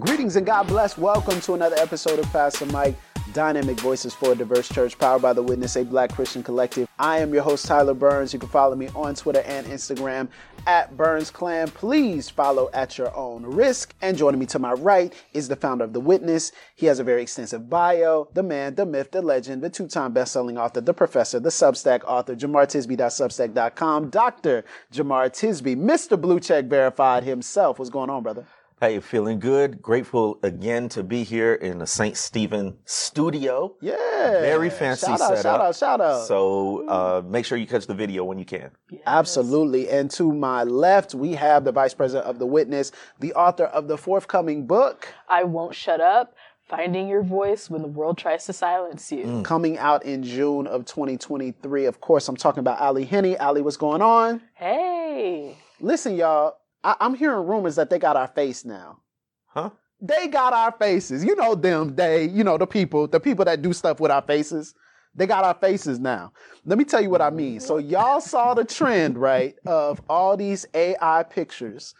Greetings and God bless. Welcome to another episode of Pass the Mic, Dynamic Voices for a Diverse Church, powered by the Witness, a Black Christian collective. I am your host, Tyler Burns. You can follow me on Twitter and Instagram at Burns Clan. Please follow at your own risk. And joining me to my right is the founder of The Witness. He has a very extensive bio. The man, the myth, the legend, the two-time best-selling author, the professor, the Substack author, JamarTisby.substack.com, Dr. Jamar Tisby, Mr. Blue Check Verified himself. What's going on, brother? Hey, feeling good. Grateful again to be here in the St. Stephen studio. Yeah. Very fancy shout out, setup. Shout out, shout out. So uh, make sure you catch the video when you can. Absolutely. And to my left, we have the vice president of The Witness, the author of the forthcoming book, I Won't Shut Up Finding Your Voice When the World Tries to Silence You. coming out in June of 2023. Of course, I'm talking about Ally Henny. Ally, what's going on? Hey. Listen, y'all, I- I'm hearing rumors that they got our face now. Huh? They got our faces. You know them, they, you know, the people, the people that do stuff with our faces. They got our faces now. Let me tell you what I mean. So y'all saw the trend, right, of all these AI pictures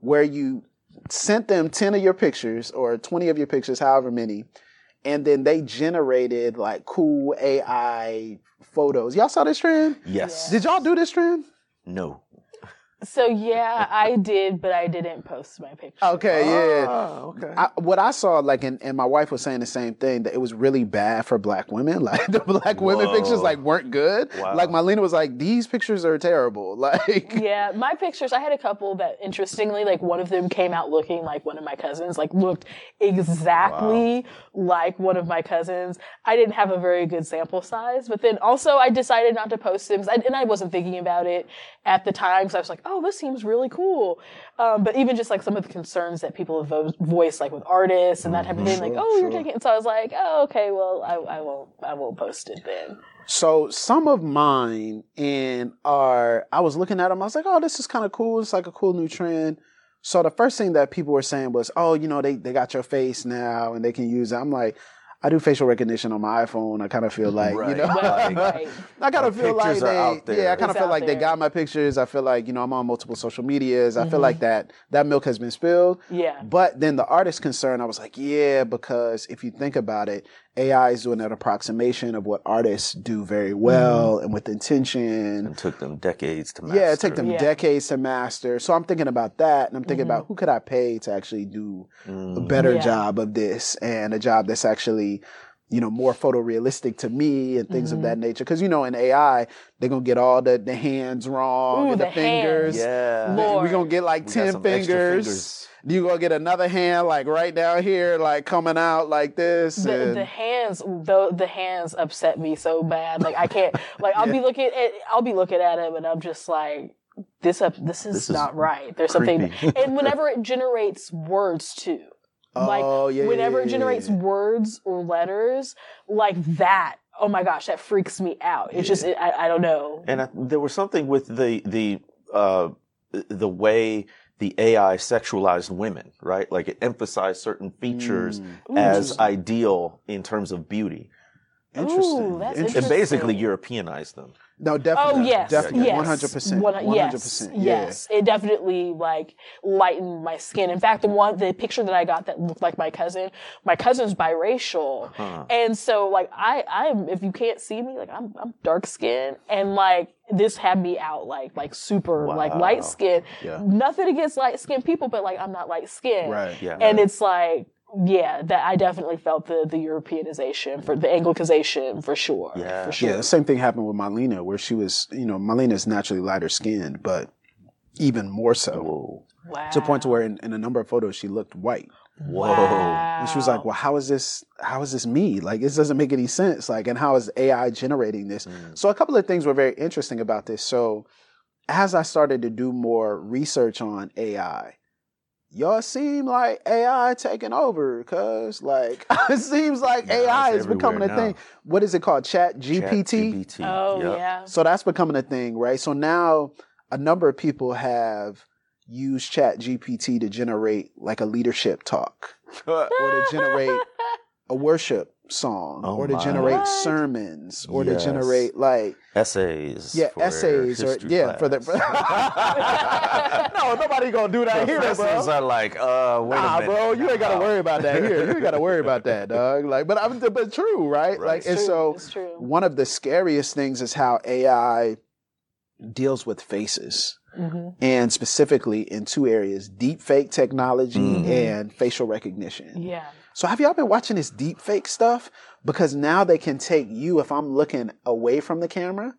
where you sent them 10 of your pictures or 20 of your pictures, however many, and then they generated like cool AI photos. Y'all saw this trend? Yes. Did y'all do this trend? No. So, yeah, I did, but I didn't post my picture. Okay, yeah. Oh, okay. I, what I saw, like, and, and my wife was saying the same thing that it was really bad for black women. Like the black women pictures, like, weren't good. Wow. Like Marlena was like, these pictures are terrible. Like, Yeah, my pictures, I had a couple that interestingly, like one of them came out looking like one of my cousins, like looked exactly like one of my cousins. I didn't have a very good sample size, but then also I decided not to post them 'cause I, and I wasn't thinking about it at the time because I was like, oh, this seems really cool. Um, but even just like some of the concerns that people have vo- voiced, like with artists and that type of thing, like, oh, you're taking it. So I was like, oh, okay, well, I, I won't, I won't post it then. so some of mine and are, I was looking at them, I was like, oh, this is kind of cool. It's like a cool new trend. So the first thing that people were saying was, oh, you know, they, they got your face now and they can use it. I'm like, I do facial recognition on my iPhone. I kind of feel like, you know, Well, right. I kind Our of feel like pictures they, yeah, I kind of feel out like they got my pictures. I feel like you know I'm on multiple social medias. I feel mm-hmm. like that that milk has been spilled. Yeah. But then the artist concern, I was like, yeah, because if you think about it, AI is doing an approximation of what artists do very well mm-hmm. and with intention. It took them decades to master. Yeah, it took them Yeah. decades to master. So I'm thinking about that, and I'm thinking about mm-hmm. who could I pay to actually do a mm. better Yeah. job of this, and a job that's actually, you know, more photorealistic to me and things of that mm-hmm. nature. Because you know, in AI, they're gonna get all the the hands wrong Ooh, and the, the fingers. hands. Yeah. Lord. We're gonna get like We ten fingers. fingers. You gonna get another hand like right down here, like coming out like this. the, and- the hands the the hands upset me so bad like i can't like i'll be looking at i'll be looking at him and i'm just like this up this is This is not right there's something and whenever it generates words too like Oh, yeah, yeah, whenever yeah, it generates words or letters like that oh my gosh that freaks me out. It's just it, I, I don't know. And I, there was something with the the uh, the way the AI sexualized women, right? Like it emphasized certain features Mm. as ideal in terms of beauty, interesting. Ooh, that's interesting. and basically Interesting. Europeanized them. No, definitely. Oh yes, definitely, yes, one hundred percent, One- one hundred yes, percent. Yes, it definitely like lightened my skin. In fact, the one the picture that I got that looked like my cousin, my cousin's biracial, uh-huh. and so like I I'm if you can't see me like I'm I'm dark skinned and like this had me out like like super like light skin. Yeah. Nothing against light skinned people, but like I'm not light skinned. Right. Yeah. And it's like. Yeah, that I definitely felt the the Europeanization for the Anglicization for sure. Yeah. for sure. Yeah, the same thing happened with Marlena, where she was, you know, Marlena is naturally lighter skinned, but even more so Whoa. Wow. to the point to where in, in a number of photos she looked white. Whoa. And she was like, "Well, how is this? How is this me? Like, this doesn't make any sense. Like, and how is AI generating this?" Hmm. So, a couple of things were very interesting about this. So, as I started to do more research on AI, y'all seem like AI taking over, cause like it seems like Nah, AI is becoming a everywhere thing. What is it called? Chat GPT. ChatGPT, Oh yep. yeah. So that's becoming a thing, right? So now a number of people have used Chat GPT to generate like a leadership talk or to generate a worship song Oh or to my. generate What? sermons or to generate like Essays. yeah for their essays or history yeah for the class. no nobody gonna do that here Professors bro are like, uh, wait Nah, a minute. bro, you ain't gotta worry about that here. You ain't gotta worry about that, dog. Like, but I'm, but true, right? Right. Like, and True, so it's true. one of the scariest things is how AI deals with faces, hmm and specifically in two areas: deep fake technology Mhm. and facial recognition. Yeah. So, have y'all been watching this deep fake stuff? Because now they can take you if I'm looking away from the camera.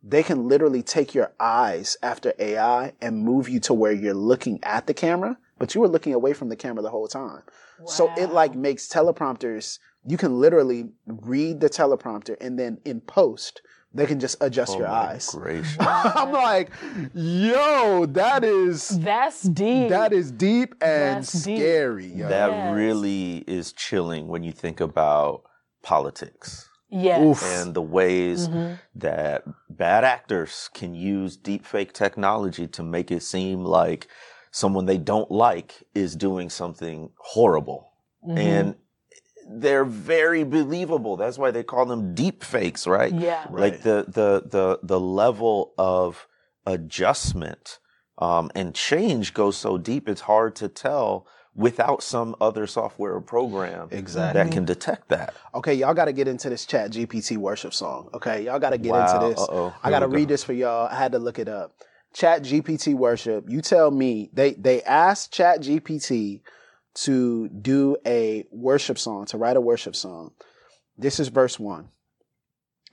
They can literally take your eyes after AI and move you to where you're looking at the camera, but you were looking away from the camera the whole time. So it like makes teleprompters, you can literally read the teleprompter and then in post, they can just adjust Oh your my eyes. gracious. I'm like, yo, that is That's deep. that is deep and That's scary. Yo. That Yes. really is chilling when you think about politics yes. Oof. and the ways Mhm. that bad actors can use deepfake technology to make it seem like someone they don't like is doing something horrible. Mhm. And they're very believable. That's why they call them deep fakes, right? yeah. Right. Like the the the the level of adjustment um, and change goes so deep. It's hard to tell without some other software or program Exactly. that can detect that. Okay, y'all got to get into this Chat GPT worship song. Okay, y'all got to get Wow, into this. uh-oh. I got to go. read this for y'all. I had to look it up. Chat GPT worship. You tell me they they asked Chat GPT to do a worship song to write a worship song. This is verse one.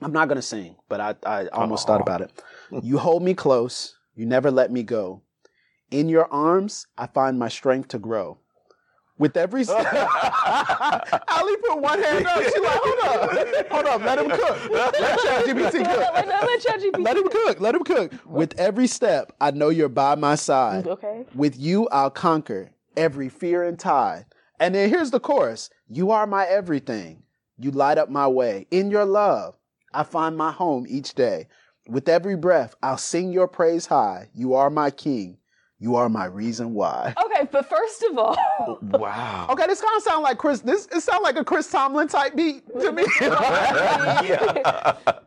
I'm not gonna sing, but I I almost thought about it. You hold me close. You never let me go. In your arms, I find my strength to grow. With every step, Ally put one hand up. She's like, "Hold up, hold up, let him cook. Let ChatGPT cook. let, let Let him cook. Let him cook. With every step, I know you're by my side. Okay. With you, I'll conquer every fear and tide. And then here's the chorus You are my everything. You light up my way. In your love, I find my home each day. With every breath, I'll sing your praise high. You are my king. You are my reason why. Okay, but first of all, Wow. Okay, this kind of sound like Chris. This it sound like a Chris Tomlin type beat to me.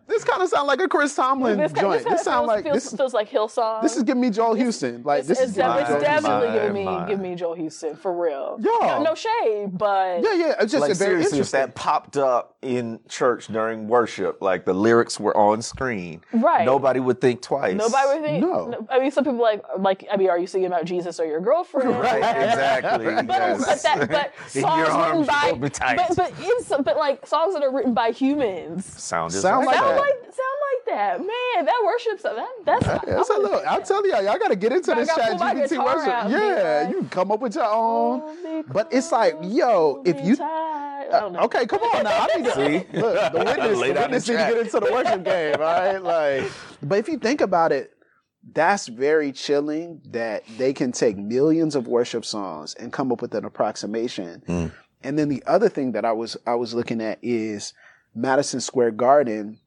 this kind of sound like a Chris Tomlin this, joint. this, This sound feels, like feels, this. feels like Hillsong. This is giving me Joel Houston. Like this it's, is giving me it's definitely My, giving me my. giving me Joel Houston for real. Yeah. No, no shade, but Yeah, yeah. It's just like a very seriously, if interesting. that popped up in church during worship, like the lyrics were on screen, Right. Nobody would think twice. nobody would think. No. I mean, some people like like. I mean, are you singing about Jesus or your girlfriend? Right, exactly. But, yes. but, that, but songs your written by hold tight. but but in but like songs that are written by humans sound just Sound like, like sound that. like sound like that. Man, that worship stuff. That, that's Yeah, so look, I'm telling y'all, y'all got to get into this chat GPT worship. out Yeah, like, you can come up with your own. me But it's like, yo, if you- tight. I don't know. Uh, okay, come on now. I need to See? look. The witness, the witness need to get into the worship game, right? Like, but if you think about it, that's very chilling. That they can take millions of worship songs and come up with an approximation. Mm. And then the other thing that I was I was looking at is Madison Square Garden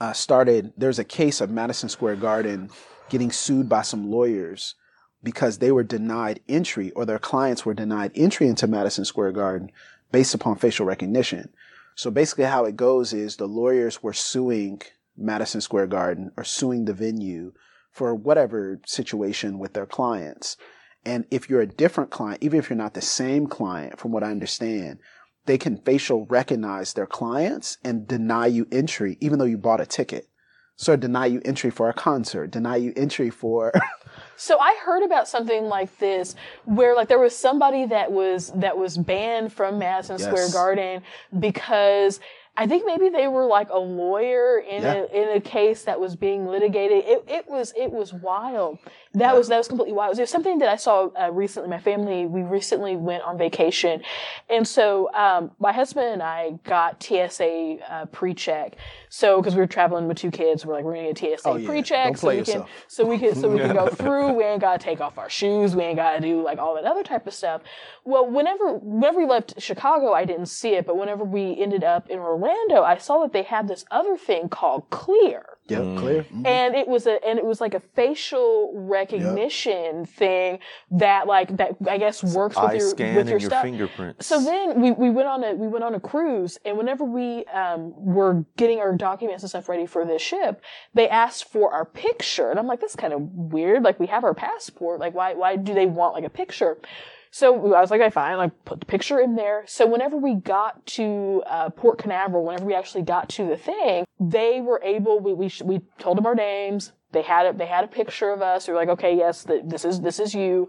uh, started. There's a case of Madison Square Garden getting sued by some lawyers because they were denied entry or their clients were denied entry into Madison Square Garden based upon facial recognition. So basically how it goes is the lawyers were suing Madison Square Garden or suing the venue for whatever situation with their clients. And if you're a different client, even if you're not the same client, from what I understand, they can facial recognize their clients and deny you entry, even though you bought a ticket. So deny you entry for a concert, deny you entry for So I heard about something like this where like there was somebody that was that was banned from Madison Square Garden because I think maybe they were like a lawyer in Yeah. a in a case that was being litigated. It it was it was wild. That was that was completely wild. There's something that I saw uh, recently. My family we recently went on vacation, and so um, my husband and I got TSA uh, pre-check. So because we were traveling with two kids, we're like we're gonna get TSA Oh, yeah. pre-check so we can so we can so we can go through. We ain't gotta take off our shoes. We ain't gotta do like all that other type of stuff. Well, whenever whenever we left Chicago, I didn't see it, but whenever we ended up in Orlando, I saw that they had this other thing called Clear Yep, clear. Mhm. and it was a and it was like a facial recognition thing that like that I guess works with Eye your scan with and your, your stuff. fingerprints. So then we, we went on a we went on a cruise and whenever we um, were getting our documents and stuff ready for this ship, they asked for our picture and I'm like that's kind of weird. Like we have our passport. Like why why do they want like a picture? So I was like, I fine, like put the picture in there. So whenever we got to uh, Port Canaveral, whenever we actually got to the thing, they were able. We we, we told them our names. They had it. They had a picture of us. We were like, okay, yes, th- this is this is you.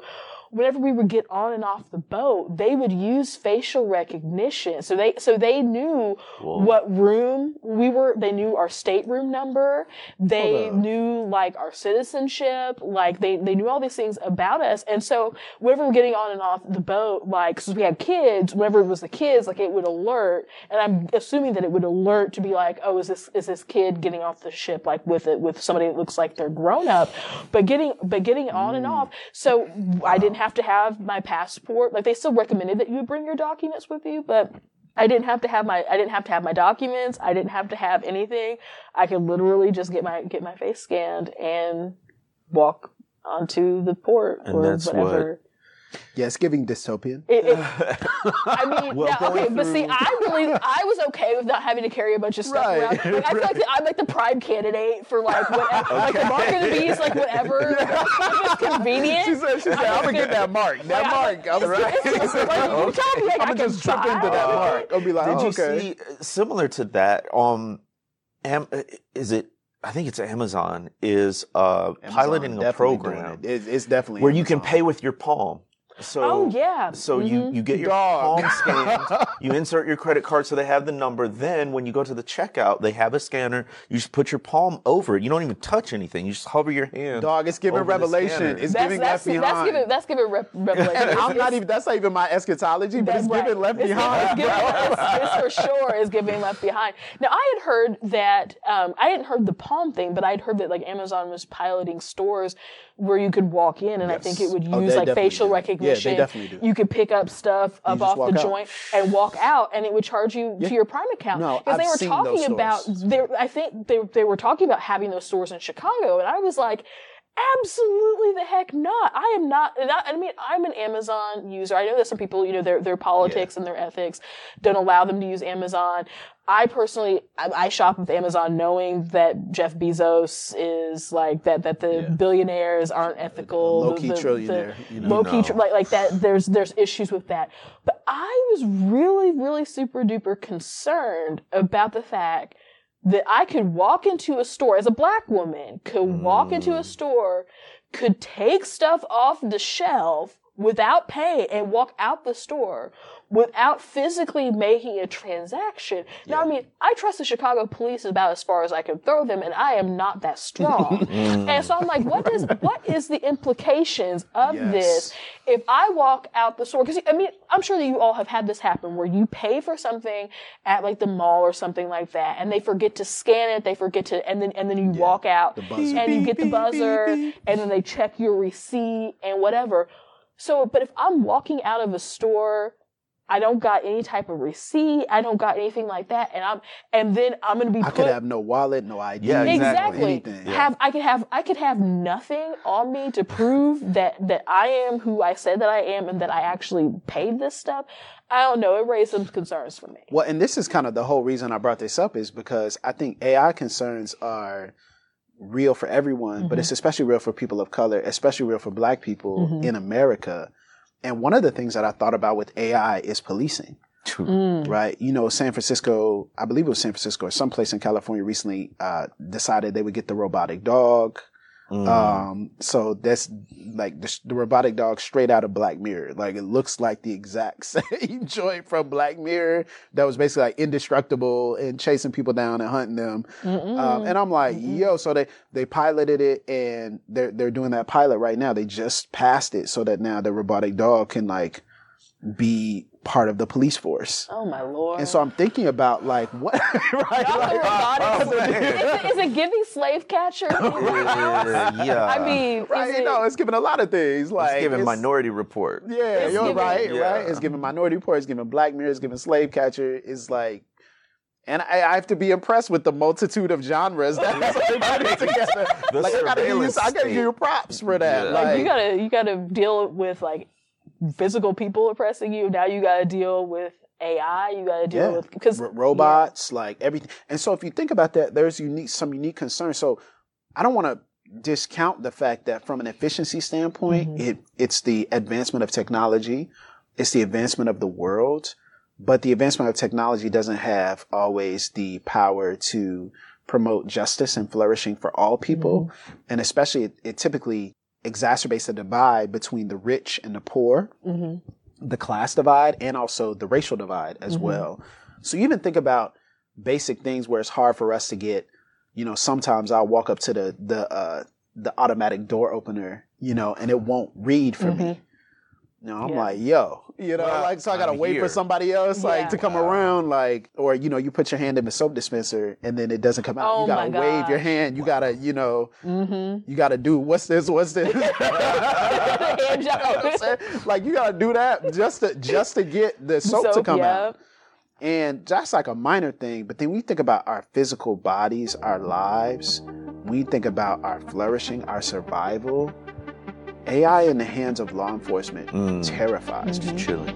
Whenever we would get on and off the boat, they would use facial recognition. So they so they knew what room we were. They knew our stateroom number. They knew like our citizenship. Like they they knew all these things about us. And so whenever we're getting on and off the boat, like since we had kids, whenever it was the kids, like it would alert. And I'm assuming that it would alert to be like, oh, is this is this kid getting off the ship like with it with somebody that looks like they're grown up, but getting but getting on and off. So I didn't have to have my passport. Like they still recommended that you bring your documents with you, but. I didn't have to have my I didn't have to have my documents. I didn't have to have anything. I could literally just get my get my face scanned and walk onto the port And or that's what- whatever. Yeah, it's giving dystopian. It, it, I mean, Well, now, okay, going but see, I really, I was okay with not having to carry a bunch of stuff Right, around. Like, I feel like the, I'm like the prime candidate for like whatever, like the mark of the beast, like whatever, like, it's convenient. She said, she said, I'm gonna get that mark. That Like, mark. I'm it's- right. it's- it's like, you tell me, like, I I'm gonna just trip buy into that it. mark. I'll be like, Did oh, you okay. see uh, similar to that? Um, Am, uh, is it? I think it's Amazon is uh, Amazon piloting a program it. It- It's definitely where you can pay with your palm. So Oh yeah. So you, you get your Dog. palm scanned, you insert your credit card so they have the number. Then when you go to the checkout, they have a scanner. You just put your palm over it. You don't even touch anything. You just hover your hand. Dog, it's giving over revelation. It's that's giving that's left behind. that's giving that's giving rep- revelation. and I'm It's- not even. That's not even my eschatology, but That's it's right. giving left It's- behind. It's, giving, it's, it's for sure is giving left behind. Now I had heard that um, I hadn't heard the palm thing, but I'd heard that like Amazon was piloting stores where you could walk in, and I think it would Oh, use they like facial do. Yeah, they recognition. definitely do. You could pick up stuff up off the out. joint and walk out, and it would charge you to your Prime account. No, because they were seen talking those about. They, I think they they were talking about having those stores in Chicago, and I was like. Absolutely the heck not. I am not, and I, mean, I'm an Amazon user. I know that some people, you know, their, their politics and their ethics don't allow them to use Amazon. I personally, I, I shop with Amazon knowing that Jeff Bezos is like that, that the billionaires aren't ethical. Low-key the- the- trillionaire, the you know. low-key, No. tr- like, like that, there's, there's issues with that. But I was really, really super duper concerned about the fact that I could walk into a store as a black woman, could walk into Mm. a store, could take stuff off the shelf without paying and walk out the store without physically making a transaction. Now, I mean, I trust the Chicago police about as far as I can throw them, and I am not that strong. and so I'm like, what is what is the implications of Yes. this if I walk out the store? Because I mean, I'm sure that you all have had this happen where you pay for something at like the mall or something like that, and they forget to scan it, they forget to, and then and then you walk out and you get the buzzer, and then they check your receipt and whatever. So, but if I'm walking out of a store, I don't got any type of receipt, I don't got anything like that, and I'm and then I'm gonna be I put could have no wallet, no ID. Yeah, exactly Anything. have I could have I could have nothing on me to prove that that I am who I said that I am and that I actually paid this stuff. I don't know. It raised some concerns for me. Well, and this is kind of the whole reason I brought this up is because I think AI concerns are real for everyone, but it's mm-hmm. especially real for people of color, especially real for black people mm-hmm. in America. And one of the things that I thought about with AI is policing. Mm. Right. You know, San Francisco, I believe it was San Francisco or someplace in California recently, uh, decided they would get the robotic dog. Mm. Um, so that's like the, the robotic dog straight out of Black Mirror. Like it looks like the exact same joint from Black Mirror that was basically like indestructible and chasing people down and hunting them. Um, and I'm like, yo, so they they piloted it and they're they're doing that pilot right now. They just passed it so that now the robotic dog can like be part of the police force. Oh my lord! And so I'm thinking about like what, right? Y'all like, robotics- oh, man. is, it, is it giving slave catcher? yeah, yeah. I mean, right? is You it, know, it's giving a lot of things. Like it's giving it's- Minority Report. Yeah, It's you're giving- right, Yeah. right. It's giving Minority Report. It's giving Black Mirror. It's giving Slave Catcher. It's like, and I, I have to be impressed with the multitude of genres that they put together. The like I gotta give you, surveillance I gotta give you props for that. Yeah. Like, like you gotta you gotta deal with like physical people oppressing you. Now you gotta deal with AI. You gotta deal yeah, with because R- robots, like everything. And so if you think about that, there's unique some unique concerns. So I don't want to discount the fact that from an efficiency standpoint, mm-hmm. it it's the advancement of technology, it's the advancement of the world, but the advancement of technology doesn't have always the power to promote justice and flourishing for all people, mm-hmm. and especially it, it typically exacerbates the divide between the rich and the poor mm-hmm. the class divide and also the racial divide as mm-hmm. well. So you even think about basic things where it's hard for us to get, you know, sometimes I'll walk up to the the uh the automatic door opener, you know, and it won't read for mm-hmm. me. You know, I'm Yeah. like, yo, you know, Well, like so I gotta I'm wait here. for somebody else like Yeah. to come around, like, or you know, you put your hand in the soap dispenser and then it doesn't come out. Oh you gotta wave your hand. You gotta, you know, mm-hmm. you gotta do what's this, what's this. Hand job. You know what like you gotta do that just to just to get the soap, to come yeah. out. And that's like a minor thing, but then we think about our physical bodies, our lives, we think about our flourishing, our survival. AI in the hands of law enforcement Mm. terrifies me. Chilling.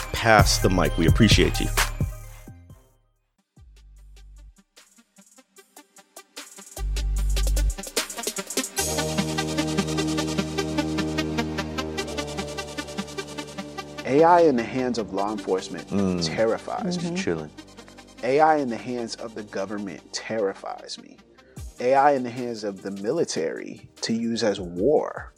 pass the mic. We appreciate you. AI in the hands of law enforcement mm. terrifies me. Mm-hmm. Chilling. AI in the hands of the government terrifies me. AI in the hands of the military to use as war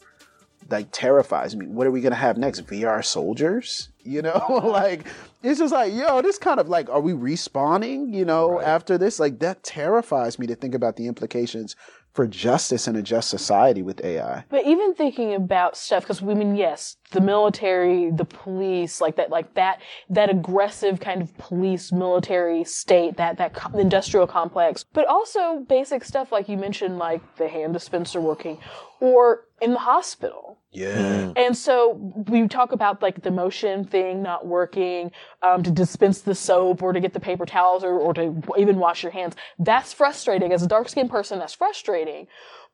like terrifies me. What are we gonna have next? VR soldiers? You know, like it's just like, yo, this kind of like, are we respawning? You know, after this, like that terrifies me to think about the implications for justice and a just society with AI. But even thinking about stuff, because we mean, yes, the military, the police, like that, like that, that aggressive kind of police military state, that, that co- industrial complex, but also basic stuff like you mentioned, like the hand dispenser working or in the hospital. Yeah. And so we talk about like the motion thing not working, um, to dispense the soap or to get the paper towels or, or to even wash your hands. That's frustrating. As a dark skinned person, that's frustrating.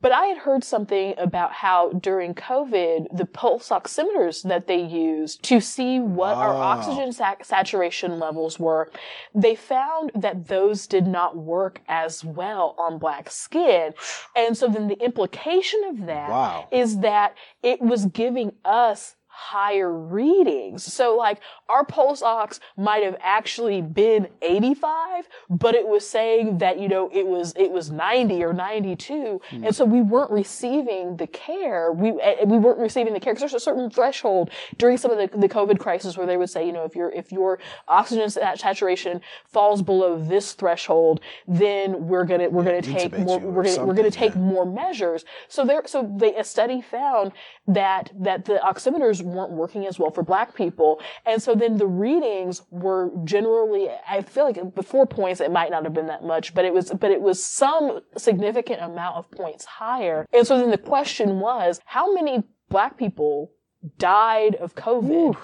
But I had heard something about how during COVID, the pulse oximeters that they used to see what our oxygen sac- saturation levels were, they found that those did not work as well on black skin. And so then the implication of that Wow. is that it was giving us higher readings. So like our pulse ox might have actually been 85, but it was saying that, you know, it was, it was 90 or 92. And so we weren't receiving the care. We, eh, we weren't receiving the care because there's a certain threshold during some of the, the COVID crisis where they would say, you know, if your, if your oxygen saturation falls below this threshold, then we're going to, we're going to take more, we're going to, we're going to take more measures. So there, so they, a study found that, that the oximeters weren't working as well for black people. And so then the readings were generally, I feel like before points, it might not have been that much, but it was, but it was some significant amount of points higher. And so then the question was, how many black people died of COVID?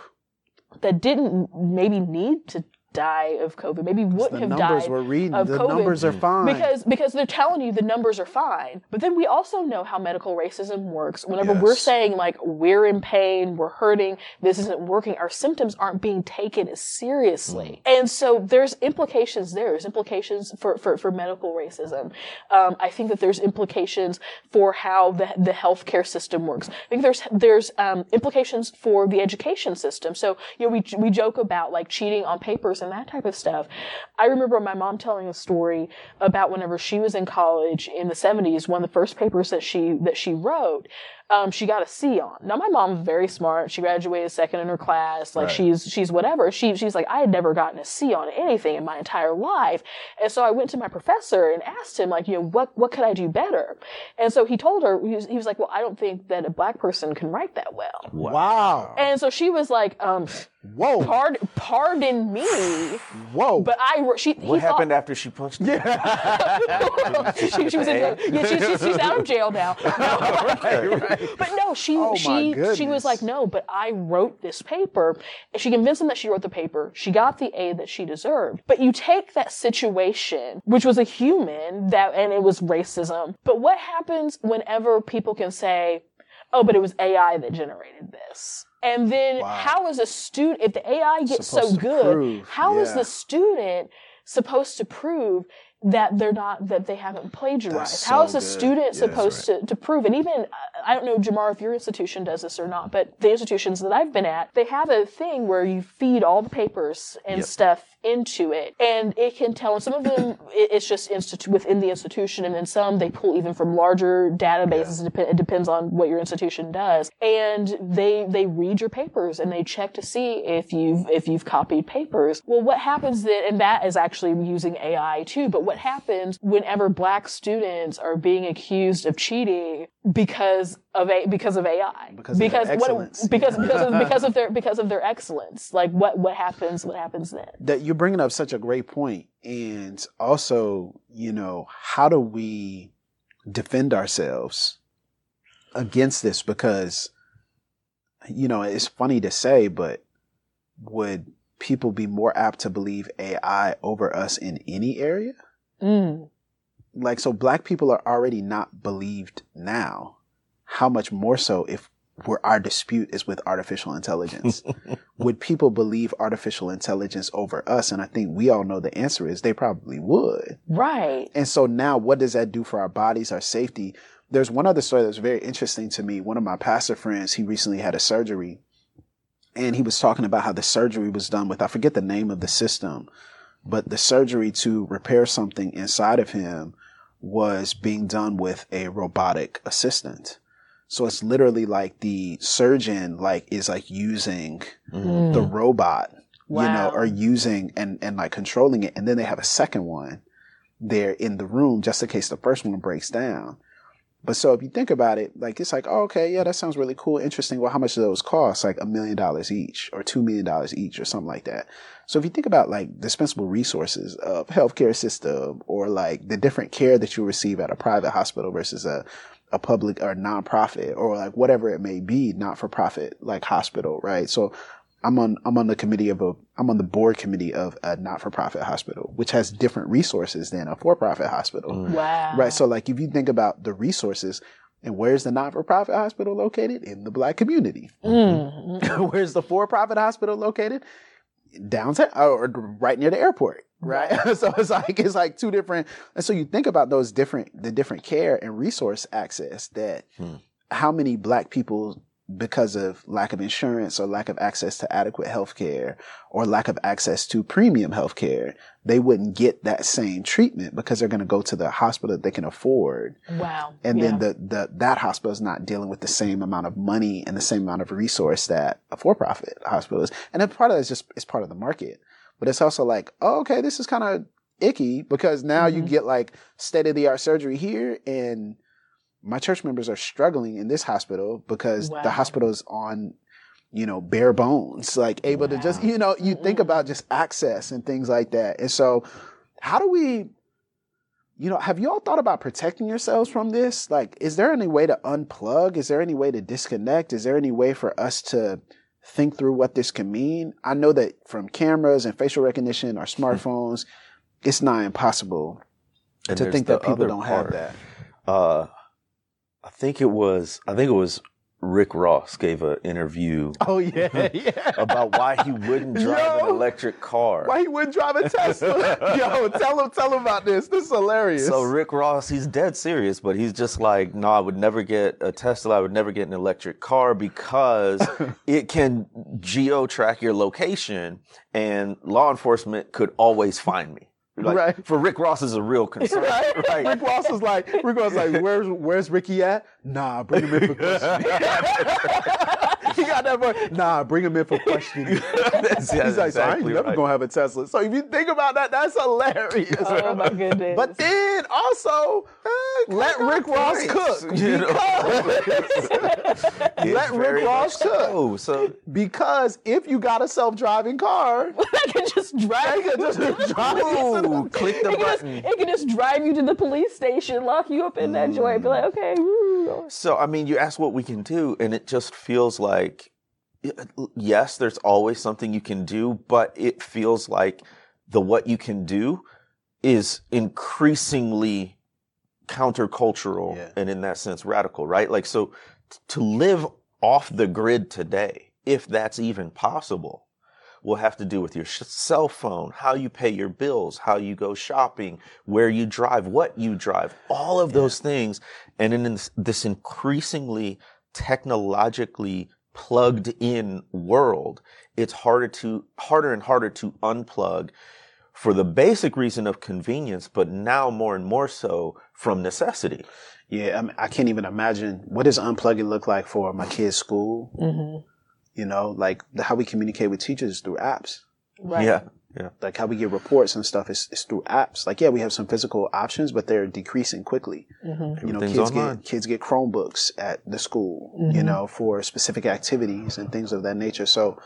that didn't maybe need to die of COVID, maybe wouldn't The have numbers died we're reading, of the COVID numbers are fine. because because they're telling you the numbers are fine. But then we also know how medical racism works. Whenever we're saying like we're in pain, we're hurting, this isn't working, our symptoms aren't being taken as seriously. Mm. And so there's implications there. There's implications for for, for medical racism. Um, I think that there's implications for how the the healthcare system works. I think there's there's um, implications for the education system. So you know we we joke about like cheating on papers and that type of stuff. I remember my mom telling a story about whenever she was in college in the 70s, one of the first papers that she that she wrote, um, she got a C on. Now my mom's very smart. She graduated second in her class. Like she's she's whatever. She she's like I had never gotten a C on anything in my entire life, and so I went to my professor and asked him like you know what what could I do better, and so he told her he was, he was like well I don't think that a black person can write that well, Wow. and so she was like um Whoa. pardon pardon me, Whoa. but I she What he thought- happened after she punched him? she, she was in yeah, she, she, she's out of jail now. No, But no, she Oh, she she was like, no, but I wrote this paper. And she convinced him that she wrote the paper. She got the aid that she deserved. But you take that situation, which was a human that, and it was racism. But what happens whenever people can say, oh, but it was AI that generated this? And then how is a student, if the AI gets so Supposed to good, prove, how is yeah. the student supposed to prove that they're not that they haven't plagiarized? That's How is so a good. student Yeah, supposed to, to prove? And even I don't know, Jamar, if your institution does this or not, but the institutions that I've been at, they have a thing where you feed all the papers and stuff into it, and it can tell. And some of them it's just institu- within the institution, and then some they pull even from larger databases. It, dep- it depends on what your institution does, and they they read your papers and they check to see if you've if you've copied papers. Well, what happens then? And that is actually using AI too. But what happens whenever black students are being accused of cheating because of a because of AI? Because of their what excellence. because because of, because of their because of their excellence. Like what what happens? What happens then? that you're bringing up such a great point and also you know how do we defend ourselves against this? Because you know it's funny to say but would people be more apt to believe ai over us in any area? Mm. like so black people are already not believed now. How much more so if where our dispute is with artificial intelligence. Would people believe artificial intelligence over us? And i think we all know the answer is they probably would. Right. and so now what does that do for our bodies our safety? There's one other story that's very interesting to me. One of my pastor friends he recently had a surgery and he was talking about how the surgery was done with i forget the name of the system but the surgery to repair something inside of him was being done with a robotic assistant so it's literally like the surgeon like is like using mm-hmm. the robot you know or using and and like controlling it. And then they have a second one there in the room just in case the first one breaks down. But so if you think about it like it's like oh, okay yeah that sounds really cool interesting. Well how much do those cost? Like a million dollars each or two million dollars each or something like that. So if you think about like dispensable resources of healthcare system or like the different care that you receive at a private hospital versus a a public or nonprofit or like whatever it may be, not for profit like hospital, right? So I'm on I'm on the committee of a I'm on the board committee of a not for profit hospital, which has different resources than a for profit hospital. Wow. Right. So like if you think about the resources and where's the not for profit hospital located? In the black community. Mm. where's the for profit hospital located? Downtown or right near the airport. Right. so it's like it's like two different and so you think about those different the different care and resource access that hmm. how many black people because of lack of insurance or lack of access to adequate health care or lack of access to premium health care, they wouldn't get that same treatment because they're going to go to the hospital that they can afford. Wow. And Yeah. then the, the, that hospital is not dealing with the same amount of money and the same amount of resource that a for-profit hospital is. And then part of that is just, it's part of the market. But it's also like, oh, okay, this is kind of icky because now Mm-hmm. you get like state of the art surgery here and my church members are struggling in this hospital because Wow. the hospital is on you know bare bones like able to just you know you think about just access and things like that. And so how do we you know have you all thought about protecting yourselves from this? Like is there any way to unplug? Is there any way to disconnect? Is there any way for us to think through what this can mean. I know that from cameras and facial recognition or smartphones, it's not impossible And to think that people don't part. have that. Uh, I think it was. I think it was Rick Ross gave an interview Oh yeah, yeah. about why he wouldn't drive an electric car. Why he wouldn't drive a Tesla? Yo, tell him, tell him about this. This is hilarious. So Rick Ross, he's dead serious, but he's just like, no, I would never get a Tesla. I would never get an electric car because it can geo track your location, and law enforcement could always find me. Like, Right. For Rick Ross is a real concern. Right? right. Rick Ross is like, Rick Ross is like, where's where's Ricky at? Nah, bring him in for questioning. he got that voice. Nah, bring him in for questioning. That's- He's that's like, so I ain't never right. gonna have a Tesla. So if you think about that, that's hilarious. Oh my goodness. But then also uh, let Rick Ross points, cook you know? let Rick Ross cook. so. So because if you got a self-driving car, I can just drive. they can just drive you to Ooh, the- click the it, can just, button. it can just drive you to the police station, lock you up in that joint, be like, mm. okay, woo. So, I mean, you ask what we can do, and it just feels like, yes, there's always something you can do, but it feels like the what you can do is increasingly countercultural Yeah. and, in that sense, radical, right? Like, so t- to live off the grid today, if that's even possible, will have to do with your sh- cell phone, how you pay your bills, how you go shopping, where you drive, what you drive, all of those things. And in this, this increasingly technologically plugged in world, it's harder to, harder and harder to unplug for the basic reason of convenience, but now more and more so from necessity. Yeah, I, mean, I can't even imagine what does unplugging look like for my kids' school. Mm-hmm. You know, like the, how we communicate with teachers through apps. Right. Yeah. Yeah. Like how we get reports and stuff is, is through apps. Like yeah, we have some physical options, but they're decreasing quickly. Mm-hmm. You know, kids online. get kids get Chromebooks at the school. You know, for specific activities and things of that nature. So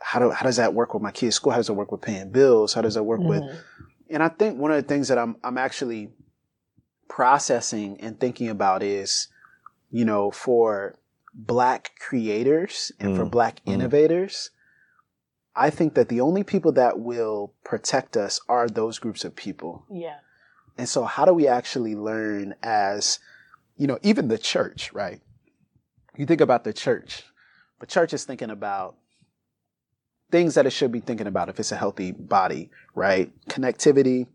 how do how does that work with my kids' school? How does it work with paying bills? How does that work with and I think one of the things that I'm I'm actually processing and thinking about is, you know, for black creators and for Mm, black mm. innovators, I think that the only people that will protect us are those groups of people. Yeah. And so how do we actually learn as, you know, even the church, right? You think about the church, but church is thinking about things that it should be thinking about if it's a healthy body, right? Connectivity,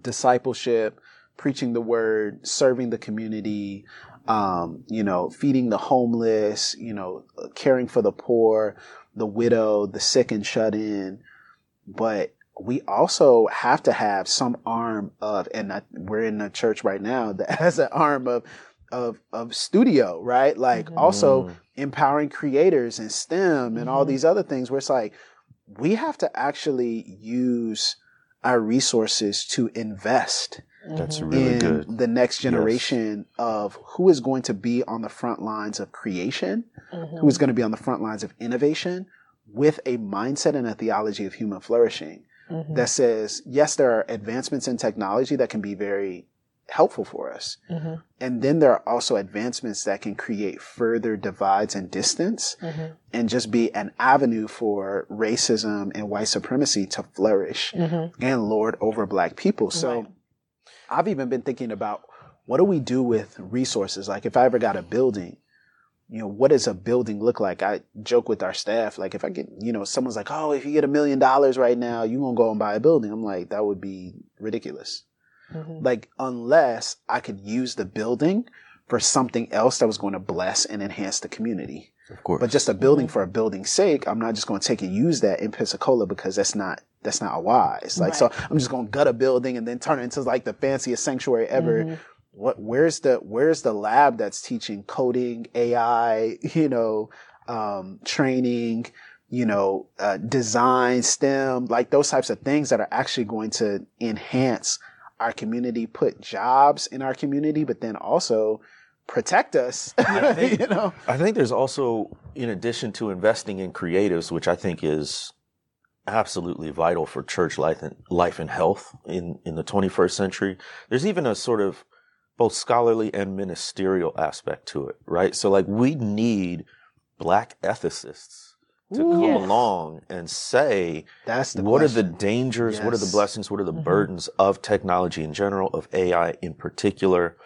discipleship, preaching the word, serving the community, um, you know, feeding the homeless, you know, caring for the poor, the widow, the sick and shut in. But we also have to have some arm of, and I, we're in a church right now that has an arm of, of, of studio, right? Like mm-hmm. also mm. empowering creators and STEM and all mm-hmm. these other things where it's like, we have to actually use our resources to invest That's mm-hmm. really in good. the next generation of who is going to be on the front lines of creation, who is mm-hmm. going to be on the front lines of innovation with a mindset and a theology of human flourishing mm-hmm. that says, yes, there are advancements in technology that can be very helpful for us. And then there are also advancements that can create further divides and distance and just be an avenue for racism and white supremacy to flourish and lord over black people. So I've even been thinking about what do we do with resources? Like if I ever got a building, you know, what does a building look like? I joke with our staff, like if I get, you know, someone's like, oh, if you get a million dollars right now, you won't go and buy a building. I'm like, that would be ridiculous. Mm-hmm. Like unless I could use the building for something else that was going to bless and enhance the community. Of course. But just a building mm-hmm. for a building's sake, I'm not just going to take and use that in Pensacola because that's not that's not wise. Like so, I'm just going to gut a building and then turn it into like the fanciest sanctuary ever. What? Where's the Where's the lab that's teaching coding, AI, you know, um, training, you know, uh, design, STEM, like those types of things that are actually going to enhance our community, put jobs in our community, but then also protect us. you know. I think there's also, in addition to investing in creatives, which I think is absolutely vital for church life and life and health in, in the 21st century, there's even a sort of both scholarly and ministerial aspect to it, right? So like we need black ethicists to come Yes. along and say That's the what are the question. dangers, what are the blessings, what are Mm-hmm. the burdens of technology in general, of AI in particular.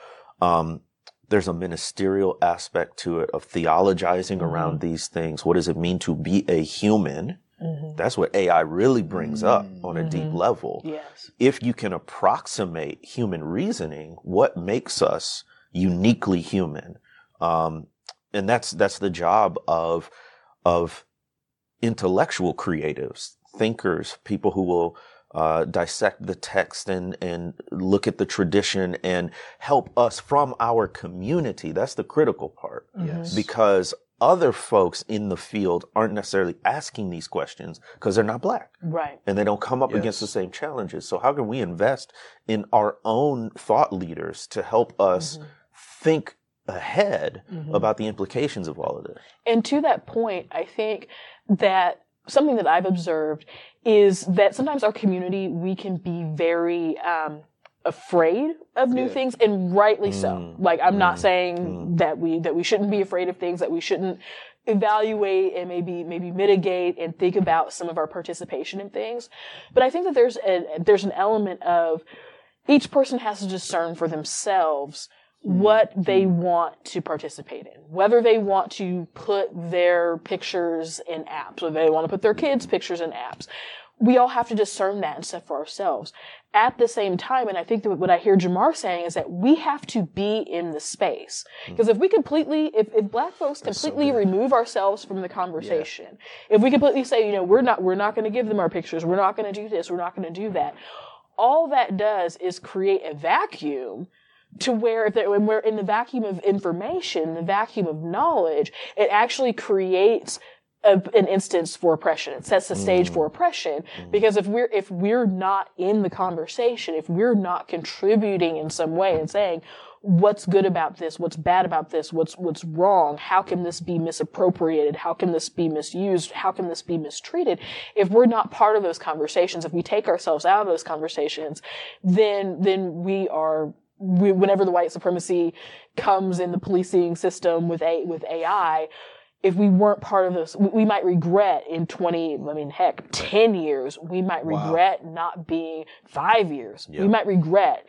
Um, there's a ministerial aspect to it of theologizing Mm-hmm. around these things. What does it mean to be a human? Mm-hmm. That's what AI really brings up on a deep level. Yes. If you can approximate human reasoning, what makes us uniquely human? Um, and that's that's the job of of intellectual creatives, thinkers, people who will uh, dissect the text and and look at the tradition and help us from our community. That's the critical part Yes. because other folks in the field aren't necessarily asking these questions because they're not black Right. and they don't come up against the same challenges. So how can we invest in our own thought leaders to help us think ahead about the implications of all of this? And to that point, I think that something that I've observed is that sometimes our community, we can be very, um, afraid of new things and rightly so. Mm. Like I'm not mm. saying mm. that we that we shouldn't be afraid of things that we shouldn't evaluate and maybe maybe mitigate and think about some of our participation in things. But I think that there's a there's an element of each person has to discern for themselves what they want to participate in, whether they want to put their pictures in apps, or they want to put their kids' pictures in apps. We all have to discern that and stuff for ourselves. At the same time, and I think that what I hear Jemar saying is that we have to be in the space. Hmm. Because if we completely, if, if black folks completely remove ourselves from the conversation, if we completely say, you know, we're not, we're not going to give them our pictures, we're not going to do this, we're not going to do that, all that does is create a vacuum to where if they, when we're in the vacuum of information, the vacuum of knowledge, it actually creates a, an instance for oppression. It sets the stage for mm. oppression mm. because if we're if we're not in the conversation, if we're not contributing in some way and saying what's good about this, what's bad about this, what's what's wrong, how can this be misappropriated, how can this be misused, how can this be mistreated? If we're not part of those conversations, if we take ourselves out of those conversations, then then we are we, whenever the white supremacy comes in the policing system with a with AI, if we weren't part of this, we, we might regret in twenty. I mean, heck, ten years. We might regret not being five years. We might regret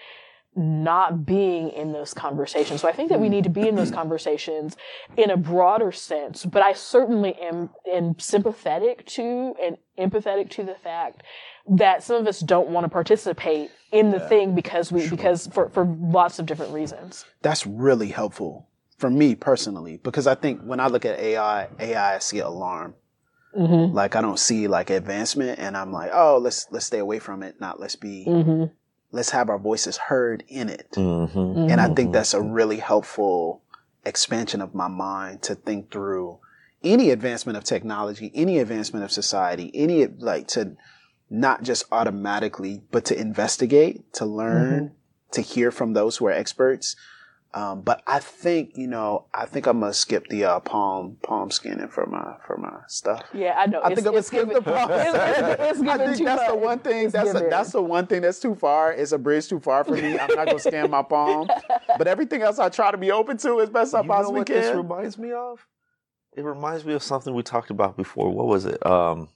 not being in those conversations. So I think that we need to be in those hmm. conversations in a broader sense. But I certainly am am sympathetic to and empathetic to the fact that some of us don't want to participate in the thing because we because for for lots of different reasons. That's really helpful for me personally because I think when I look at AI, AI I see alarm. Mm-hmm. Like I don't see like advancement, and I'm like, oh, let's let's stay away from it. Not let's be, Mm-hmm. let's have our voices heard in it. Mm-hmm. And I think that's a really helpful expansion of my mind to think through any advancement of technology, any advancement of society, any like to not just automatically, but to investigate, to learn, to hear from those who are experts. Um, but I think, you know, I think I'm gonna skip the uh, palm palm scanning for my for my stuff. Yeah, I know. I think I'm gonna skip the palm. It's, it's, it's I think too that's the one thing. It's That's a, that's the one thing that's too far. It's a bridge too far for me. I'm not gonna scan my palm. But everything else, I try to be open to as best I You know possibly what this can. reminds me of? It reminds me of something we talked about before. What was it? Um,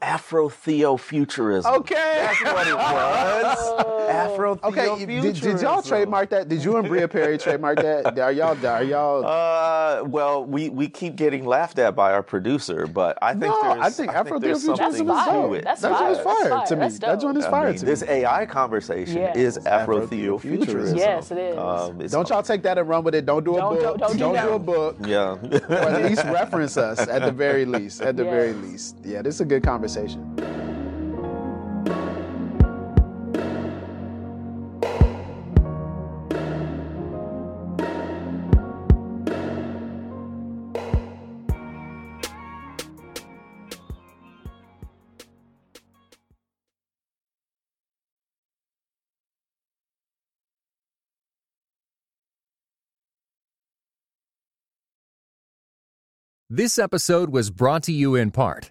uh, Afro Theofuturism. Okay, That's what it was. Afro Okay, did, did y'all trademark that? Did you and Bria Perry trademark that? Are y'all? Are y'all? Uh, well, we, we keep getting laughed at by our producer, but I think No, there's I think Afro there's Theofuturism That's is fire. to it. That's that joint is fire. Fire to me. That's That joint is fire I mean, to me. this AI conversation Yes. is Afro Afro-Theofuturism. Theofuturism. Yes, it is. Um, Don't y'all take that and run with it. Don't do a Don't- book. don't- don't do do a book. Yeah. or at least reference us at the very least. At the very least. Yeah, this is a good conversation. This episode was brought to you in part